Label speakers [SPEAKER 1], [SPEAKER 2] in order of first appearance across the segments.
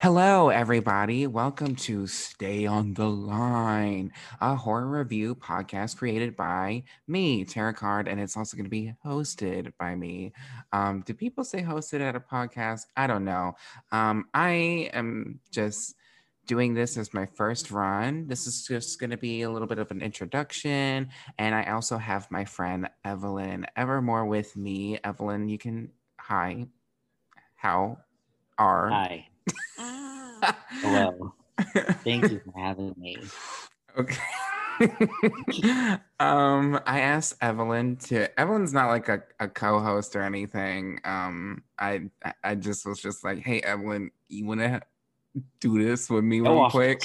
[SPEAKER 1] Hello, everybody. Welcome to Stay on the Line, a horror review podcast created by me, Terrah Card, and it's also going to be hosted by me. Um, do people say hosted at a podcast? I don't know. Um, I am just doing this as my first run. This is just going to be a little bit of an introduction, and I also have my friend Evelyn Evermoore with me. Evelyn, you can hi. How are?
[SPEAKER 2] Hi. Hello. Thank you for having me.
[SPEAKER 1] Okay. um, I asked Evelyn to. Evelyn's not like a, a co-host or anything. Um, I I just was just like, hey, Evelyn, you want to do this with me real
[SPEAKER 2] Oh,
[SPEAKER 1] quick?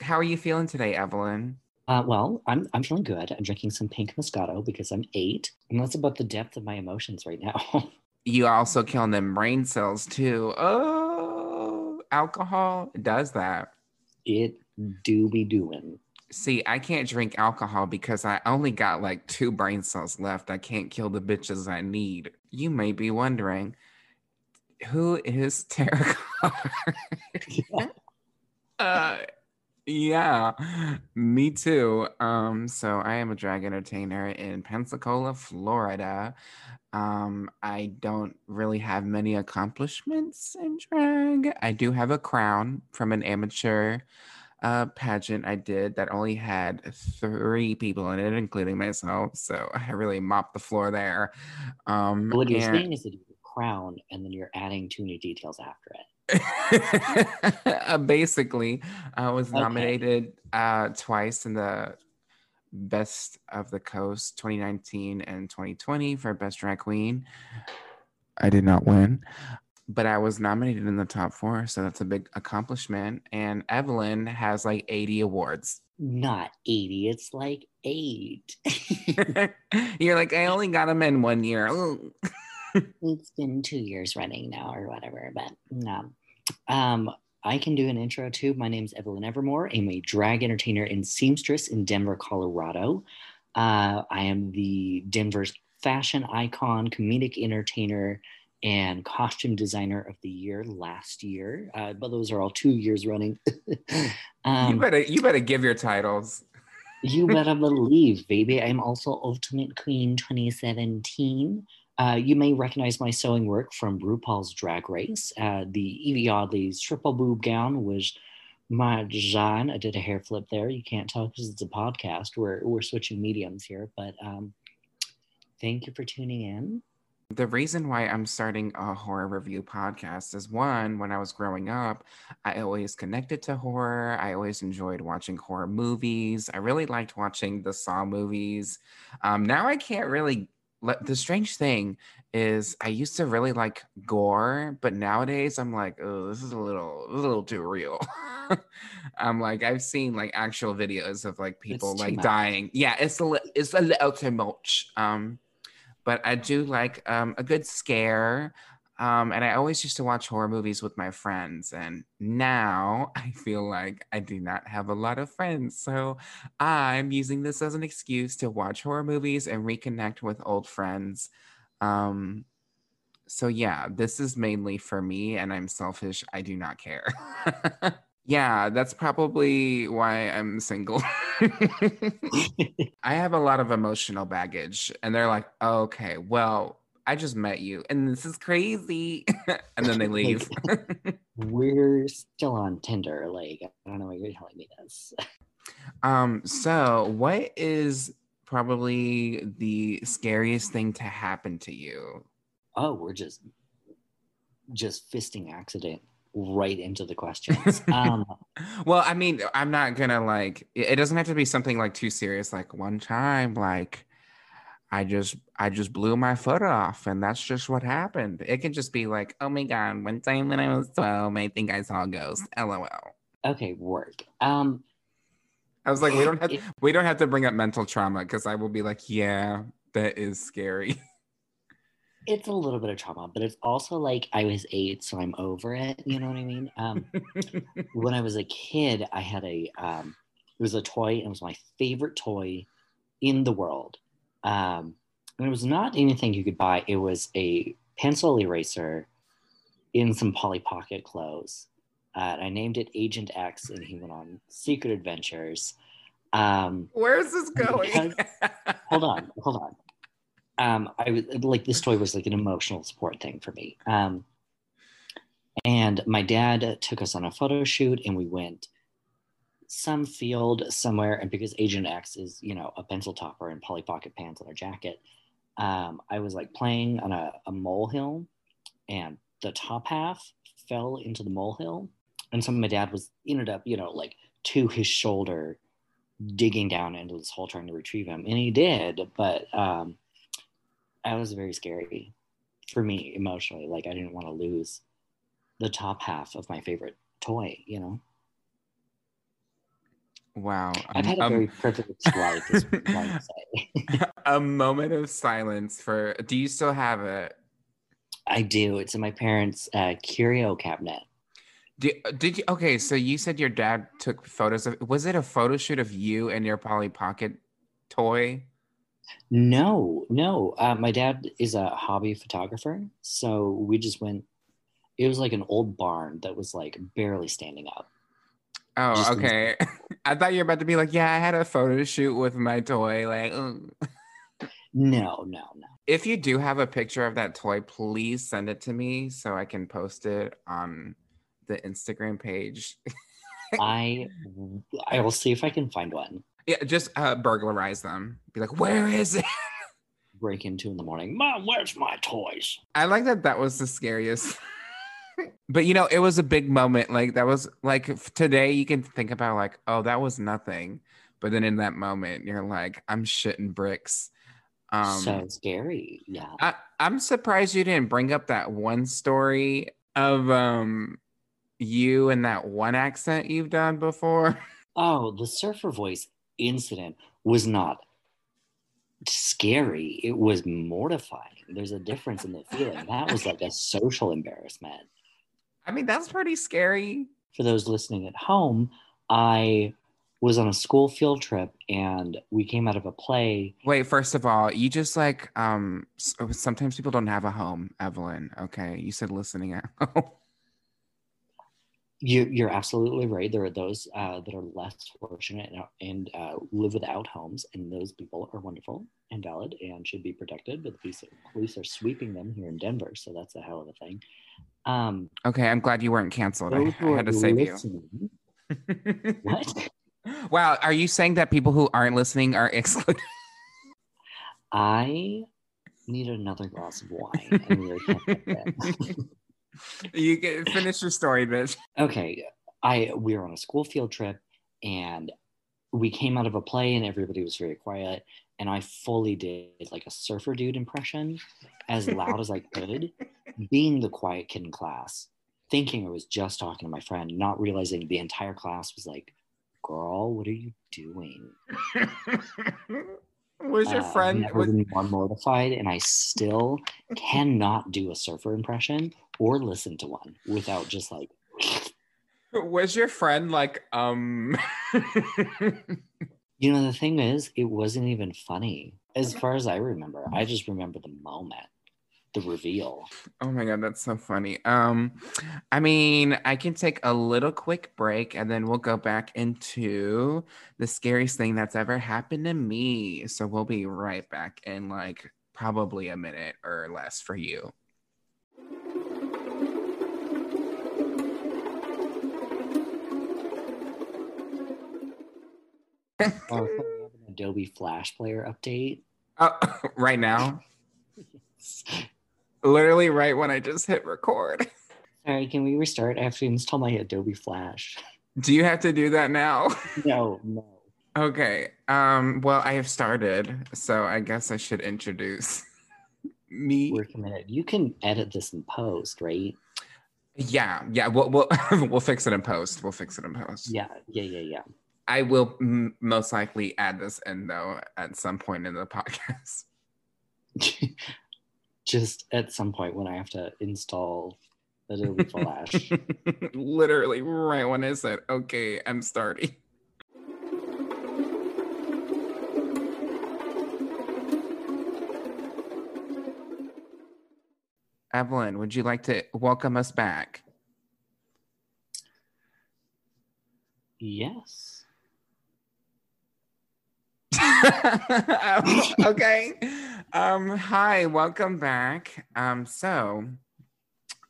[SPEAKER 1] How are you feeling today, Evelyn?
[SPEAKER 2] Uh, well, I'm I'm feeling good. I'm drinking some pink Moscato because I'm eight, and that's about the depth of my emotions right now.
[SPEAKER 1] You also killing them brain cells too. Oh, alcohol does that.
[SPEAKER 2] it do be doing.
[SPEAKER 1] See, I can't drink alcohol because I only got like two brain cells left. I can't kill the bitches I need. You may be wondering, who is Terrah Card? uh, yeah, me too. Um, so I am a drag entertainer in Pensacola, Florida. Um, I don't really have many accomplishments in drag. I do have a crown from an amateur uh, pageant I did that only had three people in it, including myself. So I really mopped the floor there. Um,
[SPEAKER 2] What you're
[SPEAKER 1] and-
[SPEAKER 2] saying is that you crown, and then you're adding too many details after it.
[SPEAKER 1] Uh, Basically, I was
[SPEAKER 2] Okay.
[SPEAKER 1] nominated uh, twice in the Best of the Coast 2019 and 2020 for Best Drag Queen. I did not win, but I was nominated in the top four, so that's a big accomplishment. And Evelyn has like 80 awards.
[SPEAKER 2] Not eighty. It's like eight.
[SPEAKER 1] You're like, I only got them in one year.
[SPEAKER 2] It's been two years running now, or whatever. But no. Um, I can do an intro too. My name's Evelyn Evermoore. I'm a drag entertainer and seamstress in Denver, Colorado. Uh, I am the Denver's fashion icon, comedic entertainer, and costume designer of the year last year. Uh, but those are all two years running.
[SPEAKER 1] you
[SPEAKER 2] um,
[SPEAKER 1] better you better give your titles.
[SPEAKER 2] you better believe, baby. I'm also Ultimate Queen 2017. Uh, you may recognize my sewing work from RuPaul's Drag Race. Uh, the Evie Oddly's triple boob gown was my design. I did a hair flip there. You can't tell because it's a podcast. We're we're switching mediums here, but um, thank you for tuning in.
[SPEAKER 1] The reason why I'm starting a horror review podcast is one, when I was growing up, I always connected to horror. I always enjoyed watching horror movies. I really liked watching the Saw movies. Um, now I can't really. The strange thing is, I used to really like gore, but nowadays I'm like, oh, this is a little, a little too real. I'm like, I've seen like actual videos of like people
[SPEAKER 2] It's
[SPEAKER 1] like dying. Yeah, it's a, li- it's a little too much. Um, but I do like um, a good scare. Um, and I always used to watch horror movies with my friends. And now I feel like I do not have a lot of friends. So I'm using this as an excuse to watch horror movies and reconnect with old friends. Um, so yeah, this is mainly for me, and I'm selfish. I do not care. yeah, that's probably why I'm single. I have a lot of emotional baggage, and they're like, okay, well, I just met you, and this is crazy. and then they leave.
[SPEAKER 2] We're still on Tinder. Like I don't know why you're telling me this.
[SPEAKER 1] um, so what is probably the scariest thing to happen to you?
[SPEAKER 2] Oh, we're just just fisting accident right into the questions. um,
[SPEAKER 1] well, I mean, I'm not gonna like it it doesn't have to be something like too serious. Like one time, like I just I just blew my foot off and that's just what happened. It can just be like, oh my god, one time when I was 12, I think I saw a ghost. LOL.
[SPEAKER 2] okay, work. Um,
[SPEAKER 1] I was like, we don't have
[SPEAKER 2] It-
[SPEAKER 1] we don't have to bring up mental trauma because I will be like, yeah, that is scary.
[SPEAKER 2] it's a little bit of trauma, but it's also like I was eight, so I'm over it. You know what I mean? Um, when I was a kid, I had a um, it was a toy, and it was my favorite toy in the world. Um, and it was not anything you could buy. It was a pencil eraser in some Polly Pocket clothes. Uh, I named it Agent X, and he went on secret adventures. Um,
[SPEAKER 1] Where is this going?
[SPEAKER 2] Because- hold on, hold on. Um, I was like this toy was like an emotional support thing for me. Um, and my dad took us on a photo shoot, and we went some field somewhere. And because Agent X is, you know, a pencil topper and Polly Pocket pants on a jacket, um, I was like playing on a, a molehill, and the top half fell into the molehill. And so my dad was ended up, you know, like to his shoulder, digging down into this hole trying to retrieve him. And he did, but um, that was very scary for me emotionally. Like I didn't want to lose the top half of my favorite toy, you know?
[SPEAKER 1] Wow.
[SPEAKER 2] I've had a
[SPEAKER 1] Um,
[SPEAKER 2] very privileged life, is what I would say.
[SPEAKER 1] a moment of silence for. Do you still have it?
[SPEAKER 2] I do. It's in my parents' uh, curio cabinet.
[SPEAKER 1] Did, did you? Okay, so you said your dad took photos of. Was it a photo shoot of you and your Polly Pocket toy?
[SPEAKER 2] No, no. Uh, my dad is a hobby photographer, so we just went. It was like an old barn that was like barely standing up.
[SPEAKER 1] Oh,
[SPEAKER 2] Just
[SPEAKER 1] okay. I thought you were about to be like, yeah, I had a photo shoot with my toy. Like, ugh.
[SPEAKER 2] No, no, no.
[SPEAKER 1] if you do have a picture of that toy, please send it to me so I can post it on the Instagram page.
[SPEAKER 2] I I will see if I can find one.
[SPEAKER 1] Yeah, just uh, burglarize them. Be like, where is it?
[SPEAKER 2] Break into in the morning. Mom, where's my toys?
[SPEAKER 1] I like that. That was the scariest. But you know, it was a big moment. Like that was like today. You can think about like, oh, that was nothing. But then in that moment, you're like, I'm shitting bricks. Um,
[SPEAKER 2] so scary. Yeah.
[SPEAKER 1] I, I'm surprised you didn't bring up that one story of um you and that one accent you've done before.
[SPEAKER 2] Oh, the surfer voice incident was not scary. It was mortifying. There's a difference in the feeling. That was like a social embarrassment.
[SPEAKER 1] I mean, that's pretty scary.
[SPEAKER 2] For those listening at home, I was on a school field trip and we came out of a play.
[SPEAKER 1] Wait, first of all, you just like um sometimes people don't have a home, Evelyn. Okay, you said listening at home.
[SPEAKER 2] You, you're absolutely right. There are those uh, that are less fortunate and, and uh, live without homes, and those people are wonderful and valid and should be protected. But the police, police are sweeping them here in Denver, so that's a hell of a thing. Um,
[SPEAKER 1] Okay, I'm glad you weren't canceled. I, I had to save
[SPEAKER 2] listening-
[SPEAKER 1] you.
[SPEAKER 2] What?
[SPEAKER 1] Wow, are you saying that people who aren't listening are excluded?
[SPEAKER 2] I need another glass of wine. I really can't get
[SPEAKER 1] you can finish your story, bitch.
[SPEAKER 2] okay, I we were on a school field trip and we came out of a play and everybody was very quiet and I fully did like a surfer dude impression as loud as I could, being the quiet kid in class, thinking I was just talking to my friend, not realizing the entire class was like, "Girl, what are you doing?"
[SPEAKER 1] was your
[SPEAKER 2] Uh, I've never
[SPEAKER 1] Was,
[SPEAKER 2] been more mortified, and I still cannot do a surfer impression or listen to one without just like.
[SPEAKER 1] was your friend like um?
[SPEAKER 2] You know, the thing is, it wasn't even funny as far as I remember. I just remember the moment, the reveal.
[SPEAKER 1] Oh my god, that's so funny. Um, I mean, I can take a little quick break and then we'll go back into the scariest thing that's ever happened to me. So we'll be right back in like probably a minute or less for you.
[SPEAKER 2] Oh, we have an Adobe Flash Player update.
[SPEAKER 1] Oh, right now, literally right when I just hit record.
[SPEAKER 2] Sorry, can we restart? I have to install my Adobe Flash.
[SPEAKER 1] Do you have to do that now?
[SPEAKER 2] No, no.
[SPEAKER 1] Okay. Um, well, I have started, so I guess I should introduce me.
[SPEAKER 2] We're committed. You can edit this in post, right?
[SPEAKER 1] Yeah, yeah. We'll we'll we'll fix it in post. We'll fix it in post.
[SPEAKER 2] Yeah, yeah, yeah, yeah,
[SPEAKER 1] I will m- most likely add this in though at some point in the podcast.
[SPEAKER 2] Just at some point when I have to install Adobe Flash.
[SPEAKER 1] Literally right when I said, "Okay, I'm starting." Evelyn, would you like to welcome us back?
[SPEAKER 2] Yes.
[SPEAKER 1] Um, okay. Um, hi, welcome back. Um, so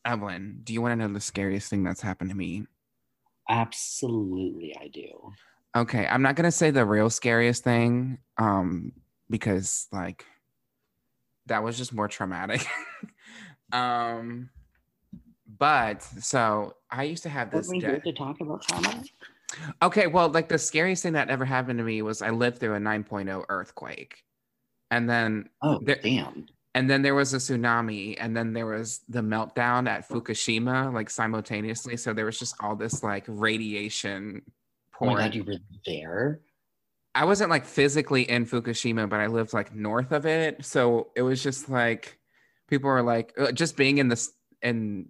[SPEAKER 1] Evelyn, do you want to know the scariest thing that's happened to me?
[SPEAKER 2] Absolutely, I do.
[SPEAKER 1] Okay, I'm not gonna say the real scariest thing, um, because like that was just more traumatic. um, but so I used to have this.
[SPEAKER 2] What we
[SPEAKER 1] de-
[SPEAKER 2] good to talk about trauma?
[SPEAKER 1] okay, well, like the scariest thing that ever happened to me was I lived through a 9.0 earthquake, and then
[SPEAKER 2] Oh,
[SPEAKER 1] There-
[SPEAKER 2] damn.
[SPEAKER 1] and then there was a tsunami, and then there was the meltdown at Fukushima, like simultaneously. So there was just all this like radiation
[SPEAKER 2] Oh my god, you were there.
[SPEAKER 1] I wasn't like physically in Fukushima, but I lived like north of it. So it was just like people were like uh, just being in this in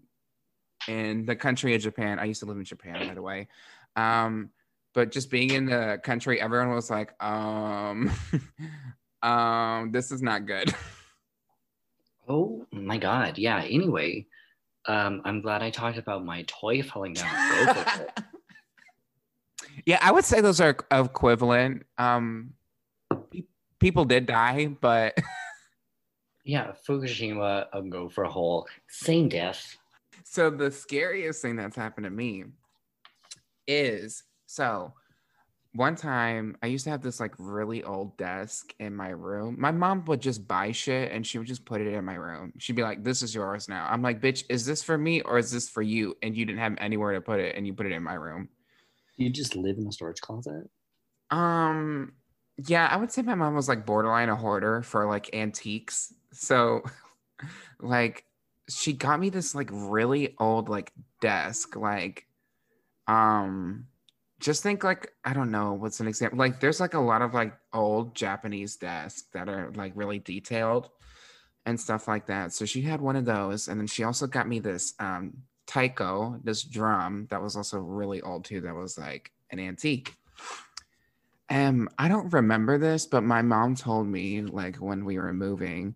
[SPEAKER 1] in the country of Japan. I used to live in Japan, by the way. Um, but just being in the country, everyone was like, um, um, this is not good.
[SPEAKER 2] Oh my god. Yeah. Anyway, um, I'm glad I talked about my toy falling down. Go for it.
[SPEAKER 1] yeah, I would say those are equivalent. Um, people did die, but
[SPEAKER 2] Yeah, Fukushima, I'll go for a whole same death.
[SPEAKER 1] So the scariest thing that's happened to me is so one time I used to have this like really old desk in my room. My mom would just buy shit and she would just put it in my room. She'd be like, "This is yours now." I'm like, "Bitch, is this for me or is this for you?" And you didn't have anywhere to put it and you put it in my room.
[SPEAKER 2] You just live in a storage closet?
[SPEAKER 1] Um yeah, I would say my mom was like borderline a hoarder for like antiques. So like she got me this like really old like desk like um just think like I don't know what's an example like there's like a lot of like old Japanese desks that are like really detailed and stuff like that. So she had one of those and then she also got me this um taiko, this drum that was also really old too that was like an antique. Um, I don't remember this, but my mom told me like when we were moving,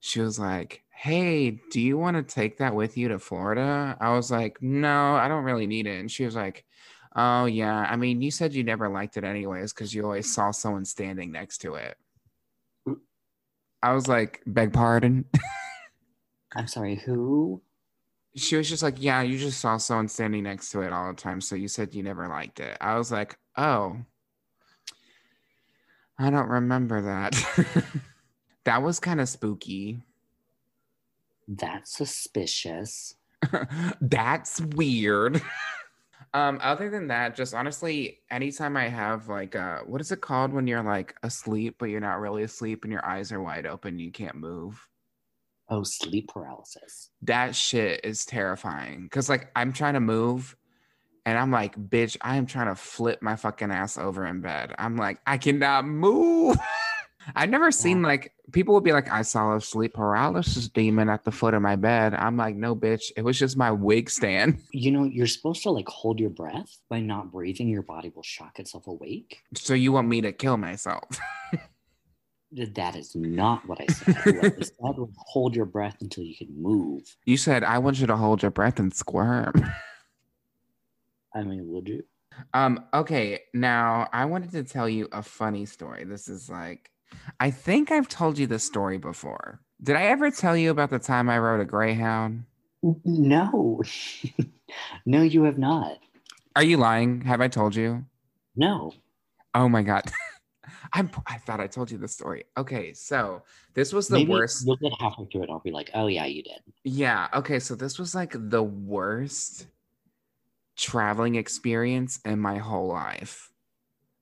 [SPEAKER 1] she was like, Hey, do you want to take that with you to Florida? I was like, No, I don't really need it. And she was like, Oh, yeah. I mean, you said you never liked it anyways because you always mm-hmm. saw someone standing next to it. I was like, Beg pardon.
[SPEAKER 2] I'm sorry, who?
[SPEAKER 1] she was just like, Yeah, you just saw someone standing next to it all the time. So you said you never liked it. I was like, Oh, I don't remember that. that was kind of spooky.
[SPEAKER 2] That's suspicious.
[SPEAKER 1] That's weird. Um, other than that, just honestly, anytime I have like uh what is it called when you're like asleep, but you're not really asleep and your eyes are wide open, you can't move.
[SPEAKER 2] Oh, sleep paralysis.
[SPEAKER 1] that shit is terrifying because like i'm trying to move and i'm like bitch i am trying to flip my fucking ass over in bed i'm like i cannot move i've never seen like people would be like i saw a sleep paralysis demon at the foot of my bed i'm like no bitch it was just my wig stand
[SPEAKER 2] You know, you're supposed to like hold your breath. By not breathing, your body will shock itself awake.
[SPEAKER 1] so you want me to kill myself
[SPEAKER 2] That is not what I said. What I said was hold your breath until you can move.
[SPEAKER 1] you said i want you to hold your breath and squirm
[SPEAKER 2] I mean, would you?
[SPEAKER 1] Um, okay, now I wanted to tell you a funny story. This is like I think I've told you this story before. Did I ever tell you about the time I rode a Greyhound?
[SPEAKER 2] No. no, you have not.
[SPEAKER 1] Are you lying? Have I told you?
[SPEAKER 2] No.
[SPEAKER 1] Oh my god. I'm, I thought I told you the story. Okay, so this was the
[SPEAKER 2] Maybe
[SPEAKER 1] worst.
[SPEAKER 2] You'll get halfway through it. I'll be like, oh, yeah, you did.
[SPEAKER 1] Yeah. Okay. So this was like the worst traveling experience in my whole life.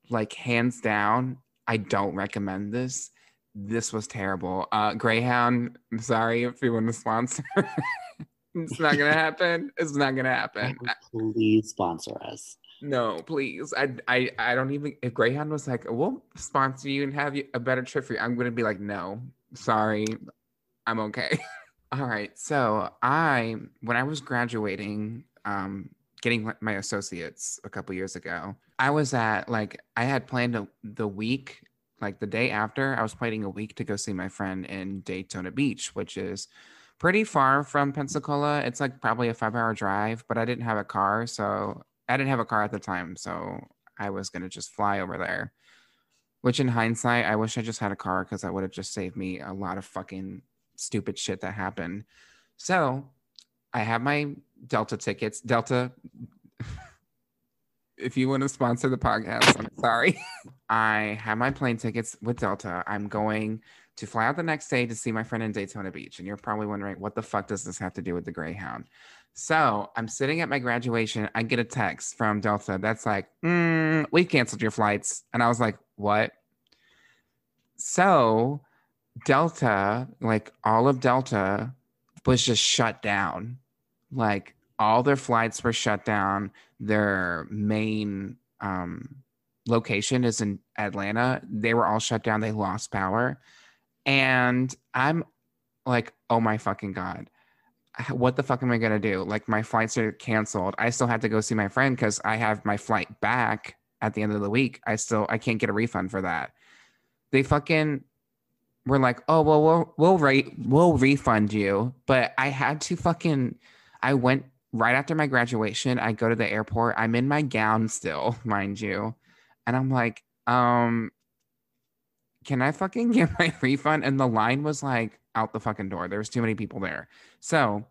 [SPEAKER 1] Like, hands down, I don't recommend this. This was terrible. Uh, Greyhound, I'm sorry if you want to sponsor. it's not going to happen. It's not going to happen.
[SPEAKER 2] Please sponsor us.
[SPEAKER 1] no, please. I, I, I don't even. If Greyhound was like, we'll sponsor you and have you a better trip for you, I'm gonna be like, no, sorry, I'm okay. All right. So I, when I was graduating, um, getting my- associates a couple years ago, I was at like I had planned a, the week, like the day after, I was planning a week to go see my friend in Daytona Beach, which is pretty far from Pensacola. It's like probably a five hour drive, but I didn't have a car, so I didn't have a car at the time, so I was gonna just fly over there. Which in hindsight, I wish I just had a car because that would have just saved me a lot of fucking stupid shit that happened. So I have my Delta tickets. Delta, if you want to sponsor the podcast, I'm sorry. I have my plane tickets with Delta. I'm going to fly out the next day to see my friend in Daytona Beach. And you're probably wondering, what the fuck does this have to do with the Greyhound? So I'm sitting at my graduation. I get a text from Delta that's like, mm, we've canceled your flights. And I was like, what? So Delta, like all of Delta, was just shut down. Like all their flights were shut down. Their main um, location is in Atlanta. They were all shut down. They lost power. And I'm like, oh my fucking God. What the fuck am I going to do? Like, my flights are canceled. I still have to go see my friend because I have my flight back at the end of the week. I still, I can't get a refund for that. They fucking were like, oh, well, we'll, we'll, re- we'll refund you. But I had to fucking, I went right after my graduation. I go to the airport. I'm in my gown still, mind you. And I'm like, um, can I fucking get my refund? And the line was like out the fucking door. There was too many people there. So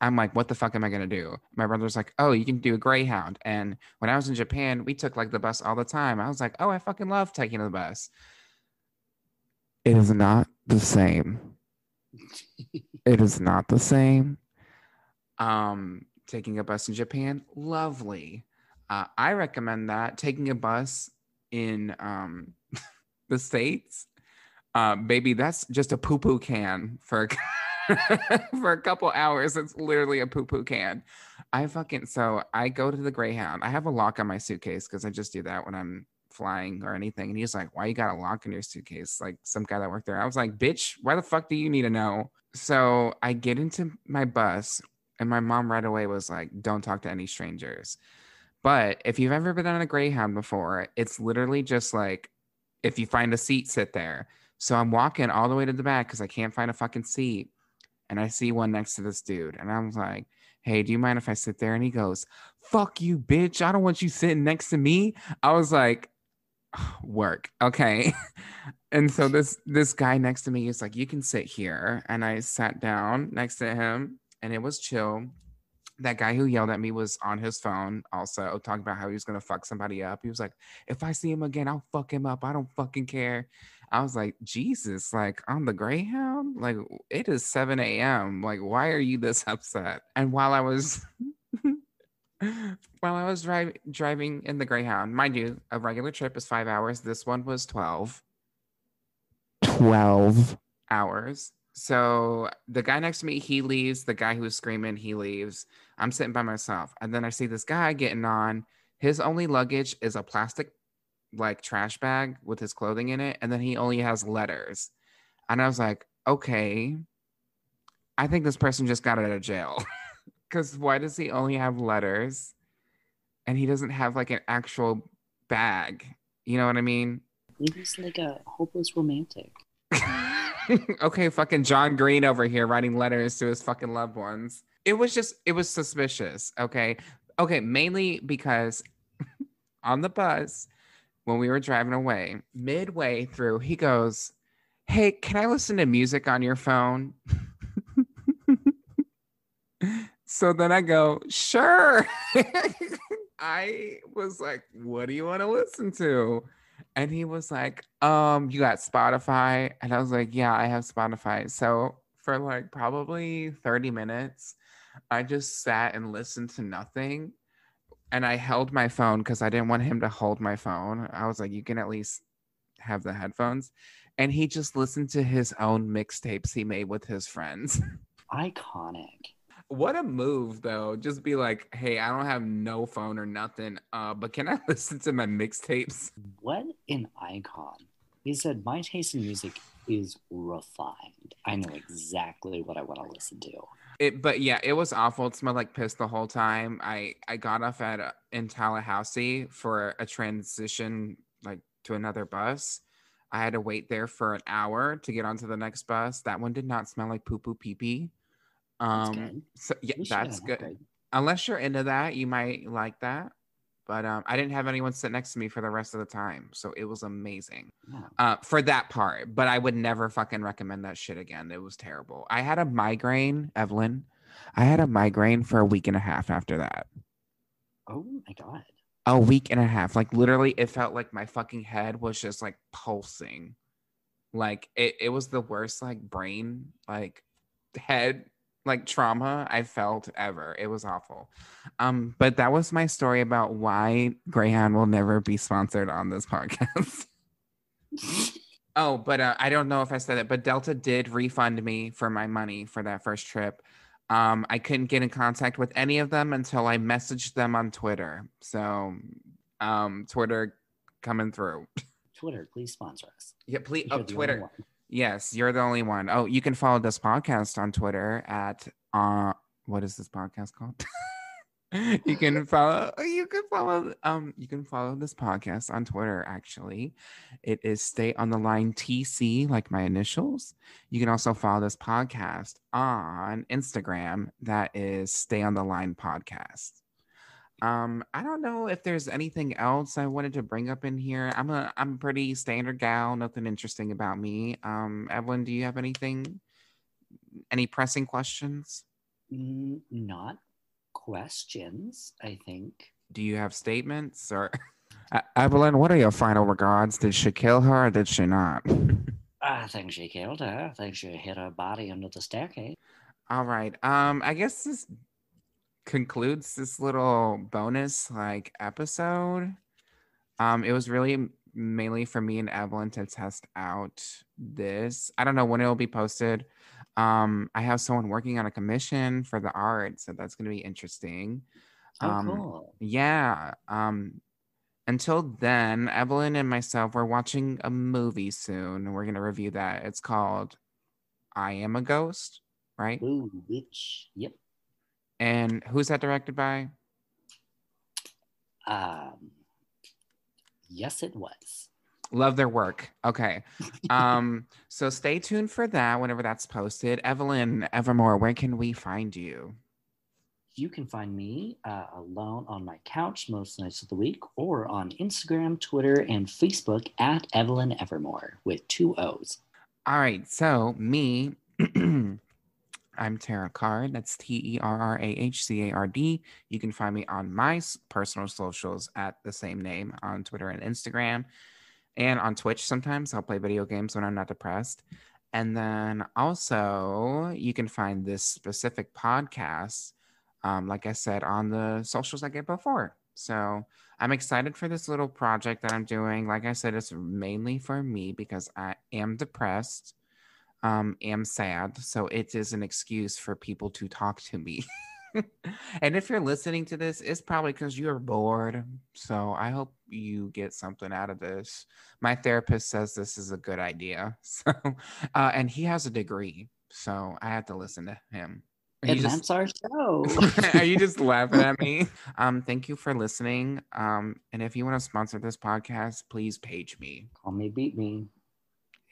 [SPEAKER 1] I'm like, what the fuck am I gonna do? My brother's like, oh, you can do a Greyhound. And when I was in Japan, we took like the bus all the time. I was like, oh, I fucking love taking the bus. It is not the same. it is not the same. Um, taking a bus in Japan, lovely. Uh, I recommend that. Taking a bus in um the states, uh, baby, that's just a poo poo can for for a couple hours. It's literally a poo poo can. I fucking so I go to the Greyhound. I have a lock on my suitcase because I just do that when I'm flying or anything. And he's like, "Why you got a lock in your suitcase?" Like some guy that worked there. I was like, "Bitch, why the fuck do you need to know?" So I get into my bus, and my mom right away was like, "Don't talk to any strangers." But if you've ever been on a Greyhound before, it's literally just like if you find a seat, sit there. So I'm walking all the way to the back because I can't find a fucking seat. And I see one next to this dude. And I was like, hey, do you mind if I sit there? And he goes, fuck you, bitch. I don't want you sitting next to me. I was like, work. Okay. and so this this guy next to me is like, you can sit here. And I sat down next to him and it was chill that guy who yelled at me was on his phone also talking about how he was gonna fuck somebody up. He was like, if I see him again, I'll fuck him up. I don't fucking care. I was like, Jesus, like on the Greyhound, like it is 7 a.m. Like, why are you this upset? And while I was while I was driving driving in the Greyhound, mind you, a regular trip is five hours. This one was 12. 12 hours. So the guy next to me, he leaves. The guy who was screaming, he leaves. I'm sitting by myself. And then I see this guy getting on. His only luggage is a plastic like trash bag with his clothing in it. And then he only has letters. And I was like, okay, I think this person just got out of jail. Because why does he only have letters and he doesn't have like an actual bag? You know what I mean?
[SPEAKER 2] Maybe he's like a hopeless romantic.
[SPEAKER 1] okay, fucking John Green over here writing letters to his fucking loved ones. It was just, it was suspicious. Okay. Okay. Mainly because on the bus, when we were driving away, midway through, he goes, Hey, can I listen to music on your phone? so then I go, Sure. I was like, What do you want to listen to? And he was like, um, you got Spotify? And I was like, yeah, I have Spotify. So for like probably 30 minutes, I just sat and listened to nothing. And I held my phone because I didn't want him to hold my phone. I was like, you can at least have the headphones. And he just listened to his own mixtapes he made with his friends.
[SPEAKER 2] Iconic.
[SPEAKER 1] What a move, though. Just be like, hey, I don't have no phone or nothing, uh, but can I listen to my mixtapes?
[SPEAKER 2] What an icon. He said, My taste in music is refined. I know exactly what I want to listen to.
[SPEAKER 1] It, but yeah, it was awful. It smelled like piss the whole time. I I got off at uh, in Tallahassee for a transition like to another bus. I had to wait there for an hour to get onto the next bus. That one did not smell like poo poo pee pee. Um, so yeah, that's good. good. Unless you're into that, you might like that. but um, I didn't have anyone sit next to me for the rest of the time, so it was amazing
[SPEAKER 2] Yeah.
[SPEAKER 1] uh, for that part. But I would never fucking recommend that shit again. It was terrible. I had a migraine, Evelyn. I had a migraine for a week and a half after that.
[SPEAKER 2] Oh my god.
[SPEAKER 1] A week and a half. Like literally, it felt like my fucking head was just like pulsing. Like it, it was the worst like brain like head like trauma I felt ever. It was awful. Um, but that was my story about why Greyhound will never be sponsored on this podcast. oh, but uh, I don't know if I said it, but Delta did refund me for my money for that first trip. Um, I couldn't get in contact with any of them until I messaged them on Twitter. So, um, Twitter coming through.
[SPEAKER 2] Twitter, please sponsor us.
[SPEAKER 1] Yeah, please. Oh, Twitter. Yes, you're the only one. Oh, you can follow this podcast on Twitter at uh what is this podcast called? you can follow you can follow um you can follow this podcast on Twitter actually. It is Stay on the Line TC like my initials. You can also follow this podcast on Instagram that is Stay on the Line podcast. Um, I don't know if there's anything else I wanted to bring up in here. I'm a I'm a pretty standard gal, nothing interesting about me. Um, Evelyn, do you have anything any pressing questions?
[SPEAKER 2] Mm, not questions, I think.
[SPEAKER 1] Do you have statements or Evelyn, what are your final regards? Did she kill her or did she not?
[SPEAKER 2] I think she killed her. I think she hit her body under the staircase.
[SPEAKER 1] All right. Um, I guess this concludes this little bonus like episode. Um, it was really mainly for me and Evelyn to test out this. I don't know when it will be posted. Um, I have someone working on a commission for the art, so that's gonna be interesting.
[SPEAKER 2] Oh,
[SPEAKER 1] Um,
[SPEAKER 2] cool.
[SPEAKER 1] Yeah. Um, until then, Evelyn and myself, we're watching a movie soon. And we're gonna review that. It's called I Am a Ghost, right?
[SPEAKER 2] Ooh, which, yep.
[SPEAKER 1] And who's that directed by?
[SPEAKER 2] Um, yes, it was.
[SPEAKER 1] Love their work. Okay. Um, so stay tuned for that whenever that's posted. Evelyn Evermoore, where can we find you?
[SPEAKER 2] You can find me uh, alone on my couch most nights of the week or on Instagram, Twitter, and Facebook at Evelyn Evermoore with two O's.
[SPEAKER 1] All right. So me, I'm Terrah Card. That's T E R R A H C A R D. You can find me on my personal socials at the same name on Twitter and Instagram and on Twitch sometimes. I'll play video games when I'm not depressed. And then also, you can find this specific podcast, um, like I said, on the socials I gave before. So I'm excited for this little project that I'm doing. Like I said, it's mainly for me because I am depressed, um, am sad. So it is an excuse for people to talk to me. and if you're listening to this, it's probably because you're bored. So I hope you get something out of this. My therapist says this is a good idea. So, uh, and he has a degree. So I had to listen to him. He
[SPEAKER 2] And
[SPEAKER 1] just-
[SPEAKER 2] that's our show.
[SPEAKER 1] Are you just laughing at me? Um, thank you for listening. Um, and if you want to sponsor this podcast, please page me.
[SPEAKER 2] Call me, beat me.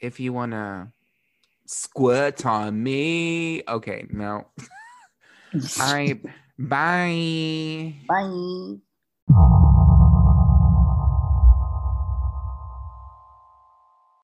[SPEAKER 1] If you want to squirt on me, okay, no. All right, bye.
[SPEAKER 2] Bye.